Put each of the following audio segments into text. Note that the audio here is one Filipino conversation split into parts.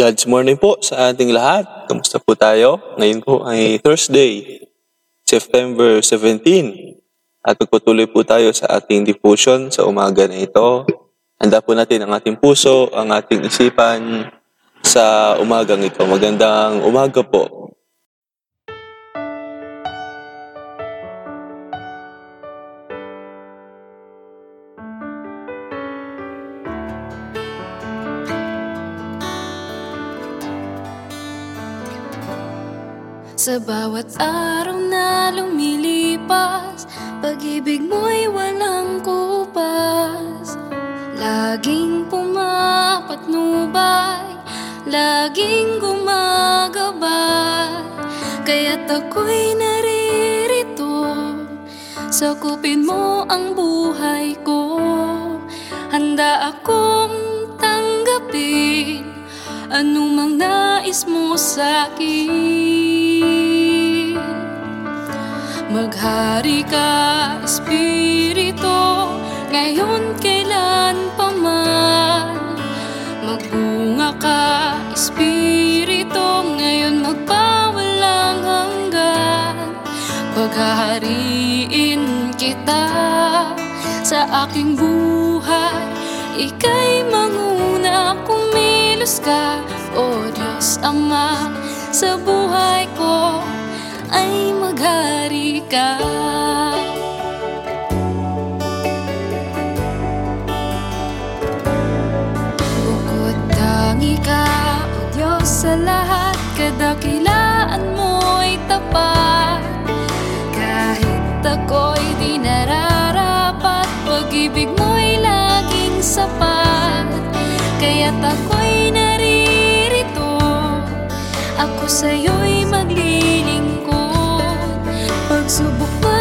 God's morning po sa ating lahat. Kamusta po tayo? Ngayon po ay Thursday, September 17. At magpatuloy po tayo sa ating devotion sa umaga na ito. Handa po natin ang ating puso, ang ating isipan sa umagang ito. Magandang umaga po. Sa bawat araw na lumilipas Pag-ibig mo'y walang kupas. Laging pumapatnubay Laging gumagabay. Kaya't ako'y naririto Sakupin mo ang buhay ko. Handa akong tanggapin Anumang nais mo sa'kin Maghari ka, Espiritu Ngayon kailan pa man. Magbunga ka, Espiritu Ngayon magpawalang hanggan. Paghahariin kita Sa aking buhay. Ika'y manguna Kumilos ka, O Diyos Ama Sa buhay ko ay maghari ka. Bukod tangi ka, O Diyos sa lahat Kadakilaan mo'y tapat. Kahit ako'y di nararapat Pag-ibig mo'y laging sapat. Kaya't ako'y naririto Ako sa'yo'y maglilingkod Pagsubok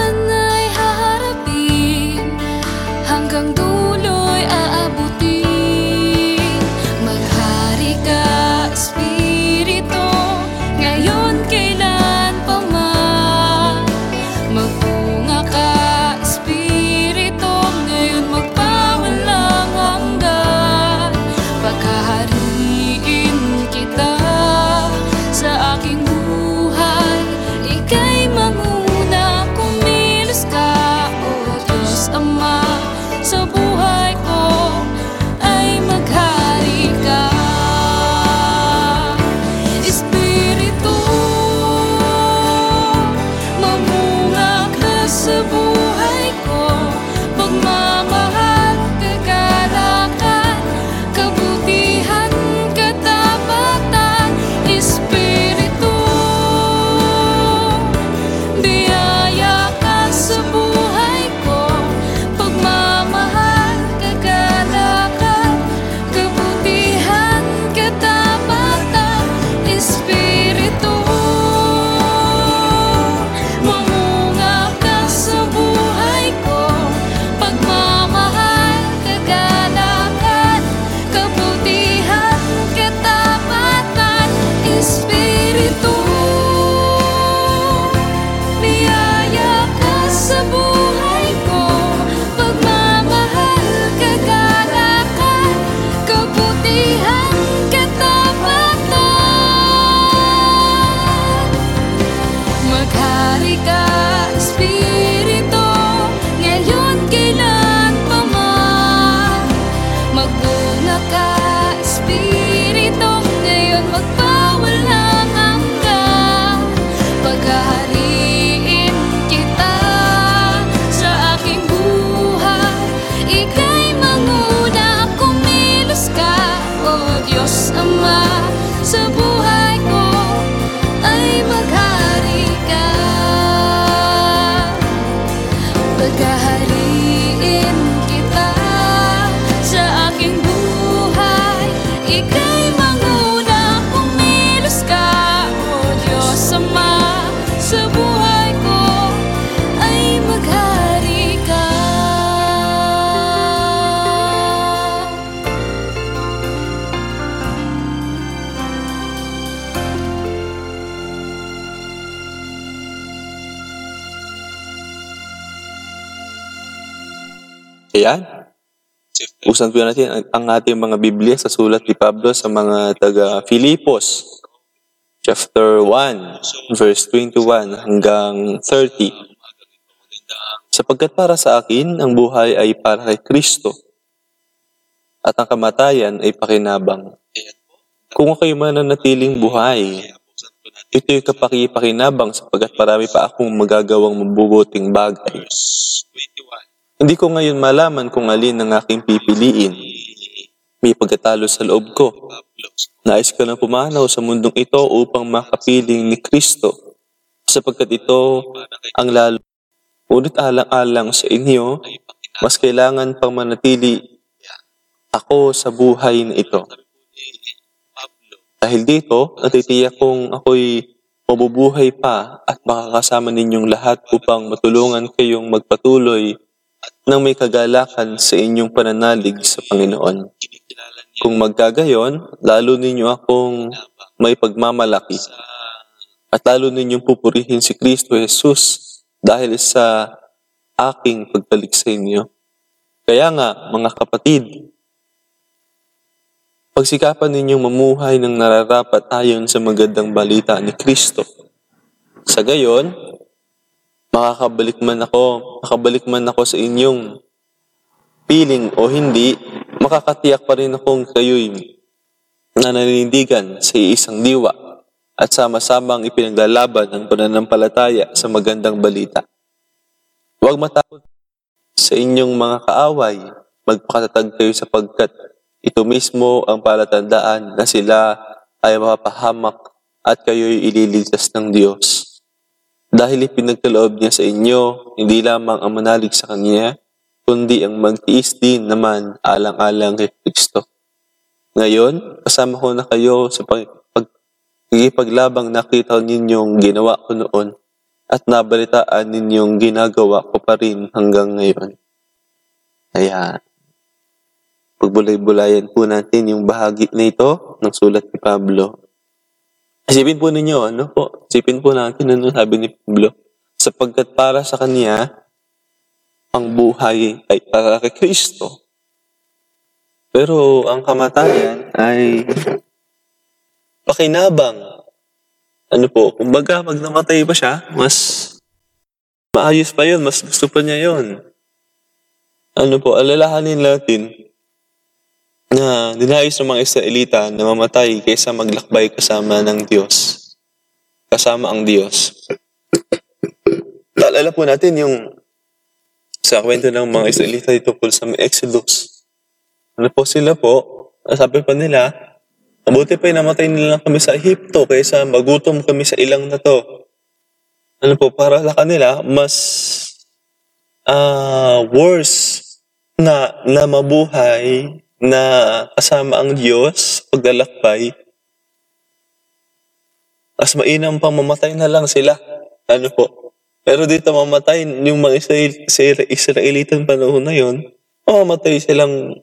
Usan po natin ang, ating mga Biblia sa sulat ni Pablo sa mga taga Filipos chapter 1 verse 21 hanggang 30. Sapagkat para sa akin ang buhay ay para kay Kristo at ang kamatayan ay pakinabang. Kung ako'y mananatiling buhay, ito'y kapaki-pakinabang sapagkat marami pa akong magagawang mabubuting bagay. Hindi ko ngayon malaman kung alin ang aking pipiliin. May pagkatalo sa loob ko. Nais ko na pumanaw sa mundong ito upang makapiling ni Kristo sapagkat ito ang lalo. Ngunit alang-alang sa inyo, mas kailangan pang manatili ako sa buhay na ito. Dahil dito, natitiyak kong ako'y mabubuhay pa at makakasama ninyong lahat upang matulungan kayong magpatuloy ng may kagalakan sa inyong pananalig sa Panginoon. Kung magkagayon, lalo ninyo akong may pagmamalaki at lalo ninyong pupurihin si Kristo Jesus dahil sa aking pagbalik sa inyo. Kaya nga, mga kapatid, pagsikapan ninyong mamuhay ng nararapat ayon sa magandang balita ni Kristo. Sa gayon, makakabalik man ako, makabalik man ako sa inyong piling o hindi, makakatiyak pa rin akong kayo'y nananindigan sa isang diwa at sama-samang ipinaglalaban ang pananampalataya sa magandang balita. Huwag matakot sa inyong mga kaaway, magpakatatag kayo sapagkat ito mismo ang palatandaan na sila ay mapapahamak at kayo'y ililigtas ng Diyos. Dahil ipinagkaloob niya sa inyo, hindi lamang ang manalig sa Kanya, kundi ang magtiis din naman alang-alang kay Kristo. Ngayon, kasama ko na kayo sa pag paglabang nakita ninyong ginawa ko noon at nabalitaan ninyong ginagawa ko pa rin hanggang ngayon. Kaya, pagbulay-bulayan po natin yung bahagi na ito ng sulat ni Pablo. Isipin po ninyo, ano po? Isipin po natin ano sabi ni Pablo. Sapagkat para sa kanya, ang buhay ay para kay Kristo. Pero ang kamatayan ay pakinabang. Ano po, kumbaga pag namatay pa siya, mas maayos pa yun, mas gusto pa niya yun. Ano po, alalahanin natin na dinayos ng mga Israelita na mamatay kaysa maglakbay kasama ng Diyos. Kasama ang Diyos. Alala po natin yung sa kwento ng mga Israelita dito po sa Exodus. Ano po sila po, sabi pa nila, mabuti pa namatay nila kami sa Ehipto kaysa magutom kami sa ilang na to. Ano po, para sa kanila, mas uh, worse na, na mabuhay na kasama ang Diyos paglalakbay, as mainam pang mamatay na lang sila. Ano po? Pero dito mamatay yung mga Israel, Israelitan panahon na yon, mamamatay silang,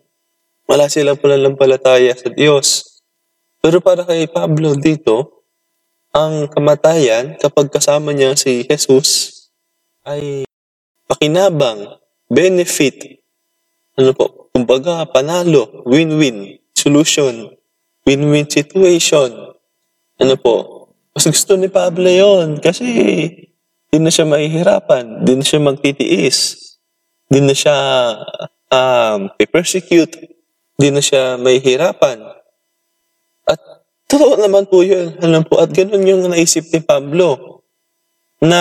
wala silang pananampalataya sa Diyos. Pero para kay Pablo dito, ang kamatayan kapag kasama niya si Jesus ay pakinabang, benefit, ano po, kumbaga panalo, win-win solution, win-win situation. Ano po, mas gusto ni Pablo yon kasi di na siya mahihirapan, di na siya magtitiis, di na siya um, persecute, di na siya mahihirapan. At totoo naman po yun. Alam po, at ganun yung naisip ni Pablo na,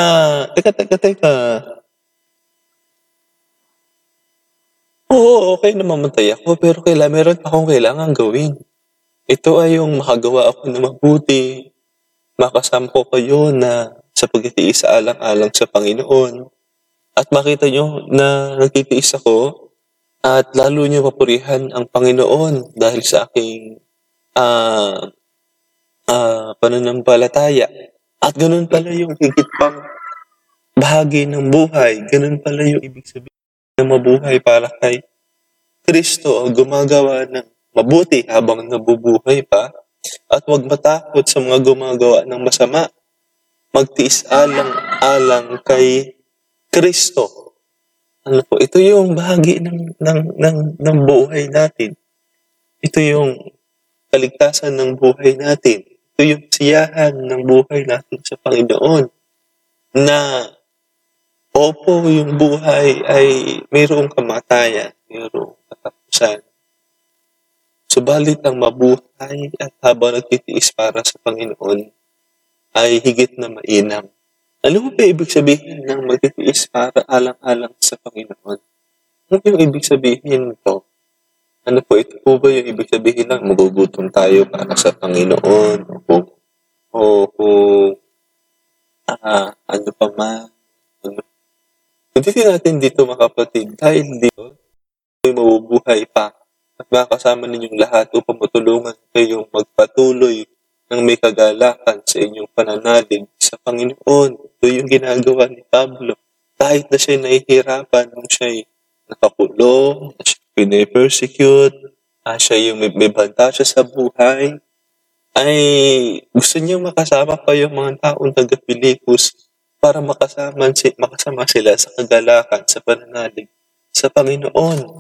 teka, teka, teka, Oo, okay na mamatay ako, pero kailangan, meron pa akong kailangan gawin. Ito ay yung makagawa ako na mabuti, makasama ko kayo na sa pagtitiis sa alang-alang sa Panginoon. At makita nyo na nagtitiis ako at lalo nyo papurihan ang Panginoon dahil sa aking uh, uh, pananampalataya. At ganun pala yung higit pang bahagi ng buhay. Ganun pala yung ibig sabihin na mabuhay para kay Kristo ang gumagawa ng mabuti habang nabubuhay pa at huwag matakot sa mga gumagawa ng masama. Magtiis alang-alang kay Kristo. Ano po, ito yung bahagi ng, ng, ng, ng buhay natin. Ito yung kaligtasan ng buhay natin. Ito yung siyahan ng buhay natin sa Panginoon. Na, opo, yung buhay ay mayroong kamatayan, mayroong katapusan. Subalit ang mabuhay at habang nagtitiis para sa Panginoon ay higit na mainam. Ano ba ibig sabihin ng magtitiis para alang-alang sa Panginoon? Ano yung ibig sabihin nito? Ano po, ito po ba yung ibig sabihin ng magugutom tayo para sa Panginoon? O kung, o kung ah, ano pa man? Ano? Hindi natin dito mga dahil dito, ay mabubuhay pa at makasama ninyong lahat upang matulungan kayong magpatuloy ng may kagalakan sa inyong pananalig sa Panginoon. Ito yung ginagawa ni Pablo. Kahit na siya nahihirapan nung siya nakakulong, na siya pinipersecute, ah, siya yung may, may banta siya sa buhay, ay gusto niya makasama pa yung mga taong taga Pilipos para makasama, si, makasama sila sa kagalakan, sa pananalig sa Panginoon.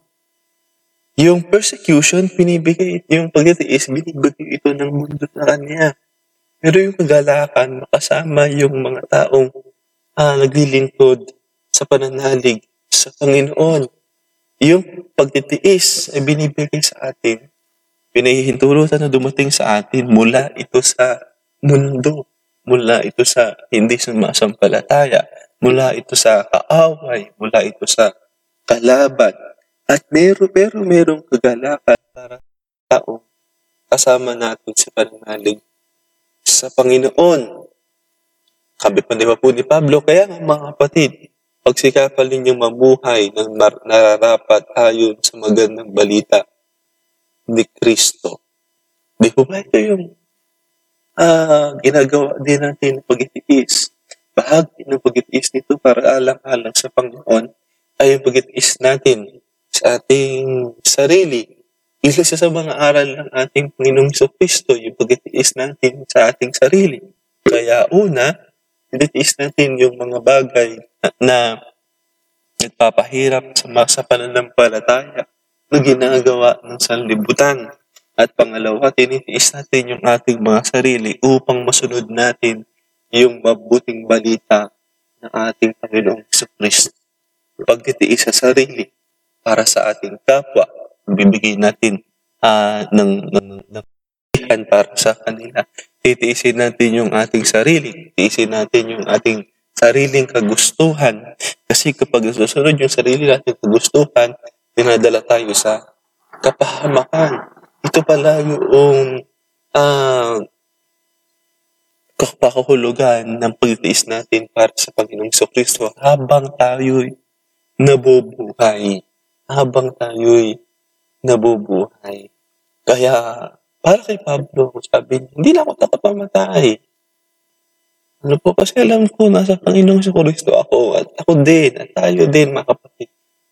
Yung persecution, pinibigay, yung pagtitiis, binibigay ito ng mundo sa kanya. Pero yung kagalakan, makasama yung mga taong ah, naglilingkod sa pananalig sa Panginoon. Yung pagtitiis ay binibigay sa atin, pinahihintulutan na dumating sa atin mula ito sa mundo, mula ito sa hindi sumasampalataya, mula ito sa kaaway, mula ito sa kalaban. At meron, pero merong kagalakan para sa tao kasama natin sa pananalig sa Panginoon. Sabi pa di po ni Pablo, kaya nga mga kapatid, pagsikapan ninyong mamuhay ng nararapat ayon sa magandang balita ni Kristo. Di po ba ito yung ah, ginagawa din natin ng pag-itiis? Bahagi ng pag-itiis nito para alang-alang sa Panginoon ay yung pag-itiis natin sa ating sarili. Isa siya sa mga aral ng ating Panginoong Kristo, yung pag-itiis natin sa ating sarili. Kaya una, tinitiis natin yung mga bagay na, na nagpapahirap sa, sa pananampalataya na ginagawa ng sanlibutan. At pangalawa, tinitiis natin yung ating mga sarili upang masunod natin yung mabuting balita ng ating Panginoong Hesus Kristo. Pagtitiis sa sarili para sa ating kapwa, bibigay natin ah, ng, ng, ng kasiyahan para sa kanila. Titiisin natin yung ating sarili. Titiisin natin yung ating sariling kagustuhan. Kasi kapag susunod yung sarili natin kagustuhan, dinadala tayo sa kapahamakan. Ito pala yung ah kapakahulugan ng pagtitiis natin para sa Panginoong Kristo habang tayo'y nabubuhay. Habang tayo'y nabubuhay. Kaya, para kay Pablo, sabi niya, hindi na ako takot mamatay. Ano po, kasi alam ko, nasa Panginoong sa Kristo ako, at ako din, at tayo din, mga kapatid.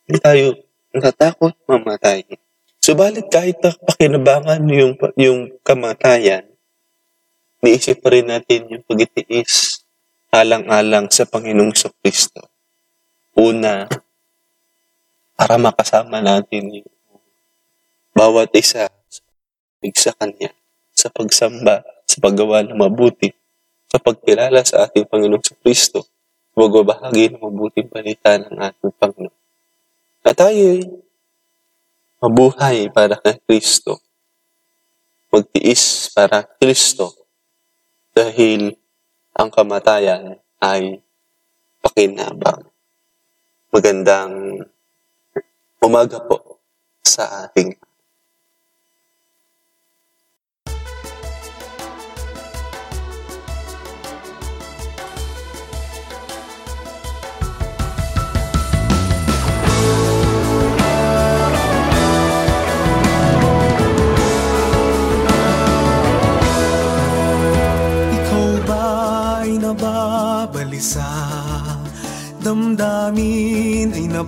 Hindi tayo natatakot mamatay. Subalit kahit na pakinabangan yung, yung kamatayan, niisip pa rin natin yung pagitiis alang-alang sa Panginoong Kristo. Una, para makasama natin yung bawat isa sa Kanya sa pagsamba, sa paggawa ng mabuti, sa pagkilala sa ating Panginoong Kristo, magbabahagi ng mabuting balita ng ating Panginoon. At tayo mabuhay para kay Kristo. Magtiis para Kristo dahil ang kamatayan ay pakinabang. Magandang umaga po sa ating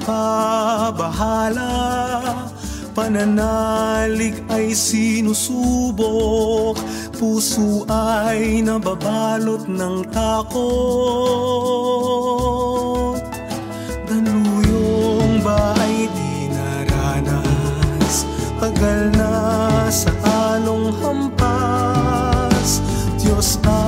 ipabahala Pananalig ay sinusubok Puso ay nababalot ng takot. Daluyong ba ay dinaranas Tagal na sa anong hampas? Diyos ay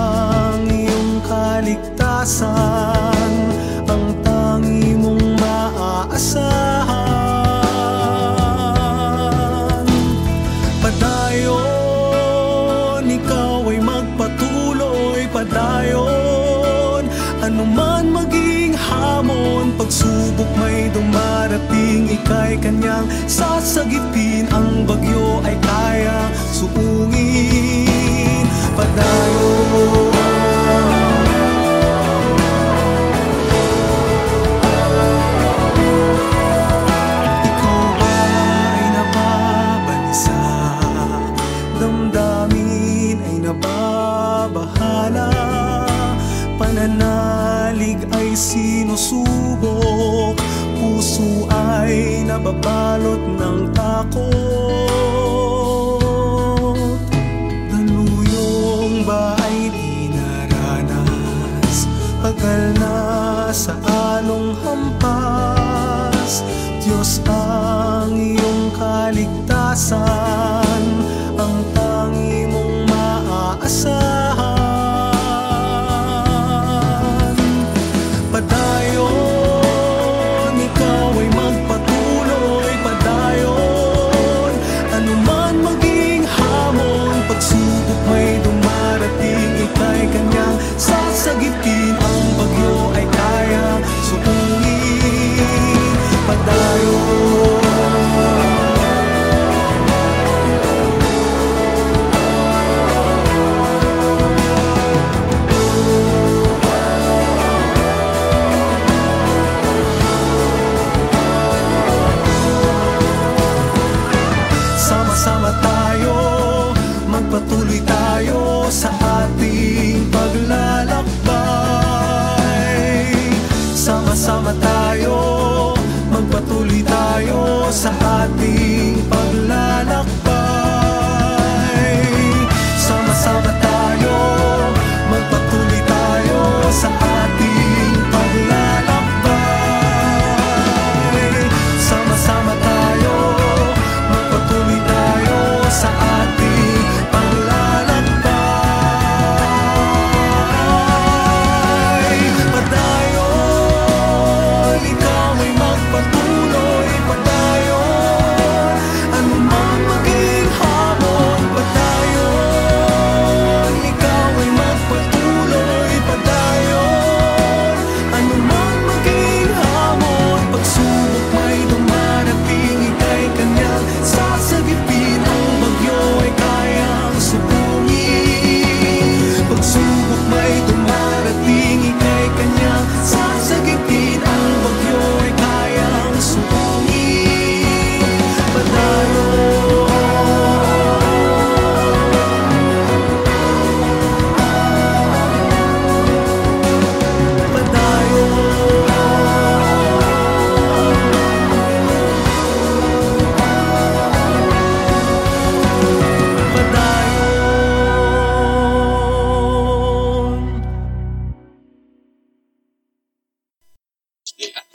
sasagipin Ang bagyo ay kaya suungin. Padayon Ikaw ay nababalisa Damdamin ay nababahala. Pananalig ay sinusubok. Puso ay nababalot ng takot Daluyong ba ay di naranas? Tagal na sa along hampas? Diyos ang iyong kaligtasan tayo sa ating paglalakbay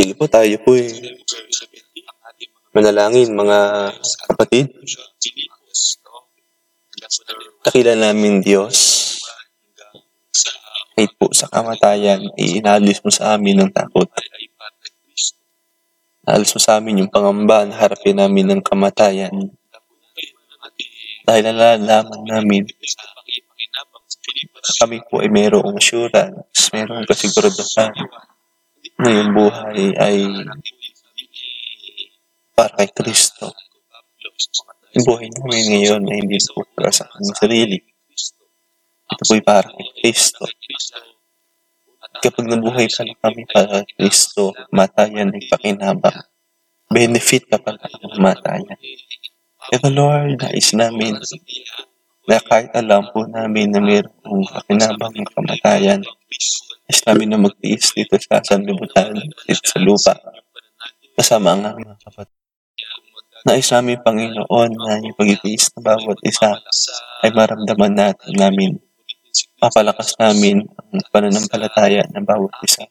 Sige po, tayo po eh. Manalangin, mga kapatid. Dakila namin Diyos. Kahit po sa kamatayan, inalis mo sa amin ng takot. Inalis mo sa amin yung pangamba na harapin namin ng kamatayan. Dahil nalalaman namin kami po ay mayroong assurance, mayroong kasiguraduhan na yung buhay ay para kay Kristo. Yung buhay namin ngayon ay hindi po para sa aming sarili. Ito po'y para kay Kristo. Kapag nabuhay pala kami para kay Kristo, matayan ay pakinabang. Benefit na pala ang matayan. Pero Lord, nais namin na kahit alam po namin na mayroong pakinabang ng kamatayan, namin na magtiis dito sa sanlibutan, dito sa lupa, kasama ang aming mga kapatid. Nais namin, Panginoon, na yung pag-itiis ng bawat isa ay maramdaman natin namin. Papalakas namin ang pananampalataya ng bawat isa.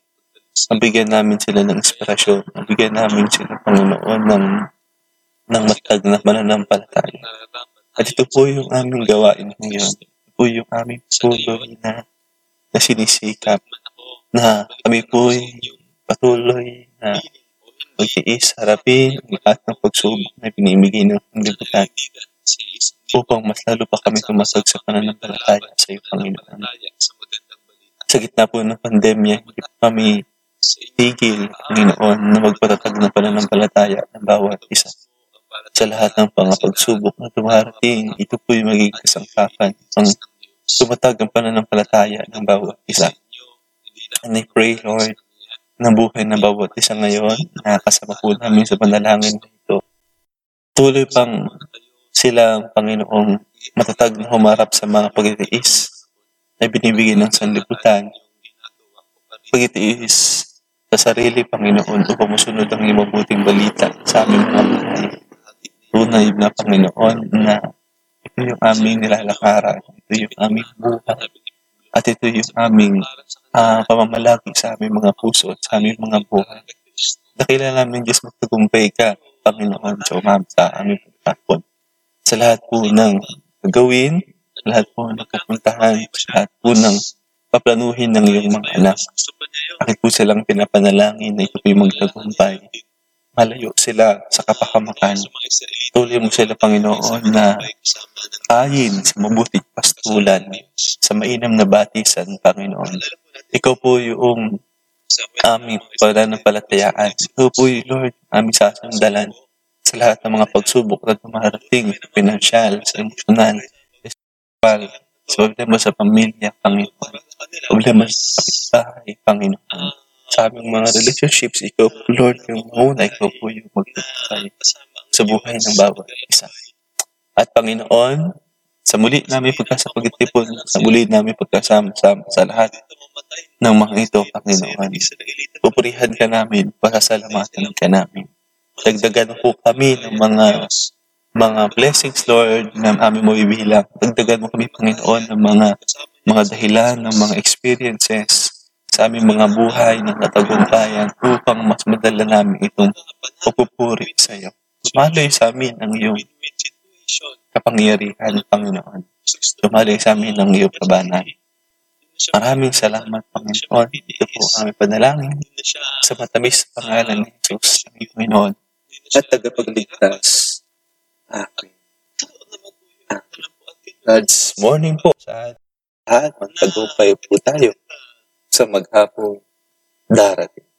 Mabigyan namin sila ng inspirasyon. Mabigyan namin sila, Panginoon, ng ng matag na mananampalataya. At ito po yung aming gawain ngayon. Ito po yung aming patuloy na, na sinisikap na kami po patuloy na magtiis, harapin ang lahat ng pagsubok na binibigay ng sanglibutan upang mas lalo pa kami tumasag sa pananampalataya sa iyo, Panginoon. Sa gitna po ng pandemya, hindi kami tigil, Panginoon, na magpatatag ng pananampalataya ng bawat isa. Sa lahat ng pangapagsubok na dumarating, ito po yung magiging kasangkapan ang tumatag ang pananampalataya ng bawat isa. And I pray, Lord, na buhay ng bawat isa ngayon, nakakasama po namin sa panalangin na ito. Tuloy pang sila, Panginoong, matatag na humarap sa mga pagtitiis na binibigay ng sanlibutan. Pagtitiis sa sarili, Panginoon, upang masunod ang mabuting balita sa aming mga buhay. Tunay na, Panginoon, na ito yung aming nilalakaran, ito yung aming buhay, at ito yung aming ah, pamamalagi sa aming mga puso at sa aming mga buhay. Nakilala namin, Diyos, magtagumpay ka, Panginoon, sa umam sa aming pagkakon. Sa lahat po ng gagawin, sa lahat po ng kapuntahan, sa lahat po ng paplanuhin ng iyong mga anak. Bakit po silang pinapanalangin na ito po yung magtagumpay? Malayo sila sa kapakamakan. Tuloy mo sila, Panginoon, na ayin sa mabuting pastulan, sa mainam na batisan, Panginoon. Ikaw po yung aming pananampalatayaan. Ikaw po yung Lord, aming sasandalan sa lahat ng mga pagsubok na dumarating sa pinansyal, sa emosyonal, sa spiritual, sa problema sa pamilya, Panginoon. Problema sa kapitbahay, Panginoon. Sa aming mga relationships, ikaw Lord, yung muna, ikaw po yung magtutupay sa buhay ng bawat isa. At Panginoon, sa muli namin pagkasapagtipon, sa muli namin pagkasama-sama sa lahat ng mga ito, Panginoon. Pupurihan ka namin, pasasalamatan ka namin. Dagdagan po kami ng mga mga blessings, Lord, na aming mabibilang. Dagdagan mo kami, Panginoon, ng mga mga dahilan, ng mga experiences sa aming mga buhay ng katagumpayan upang mas madala namin itong pagpupuri sa iyo. Tumaloy sa amin ang iyong kapangyarihan, Panginoon. Tumaloy sa amin ang iyong kabanan. Maraming salamat, Panginoon. Ito po ang panalangin sa matamis pangalan ni Jesus, ang Panginoon at tagapagligtas. Amen. God's morning po sa lahat. Magtagumpay po tayo sa maghapong darating.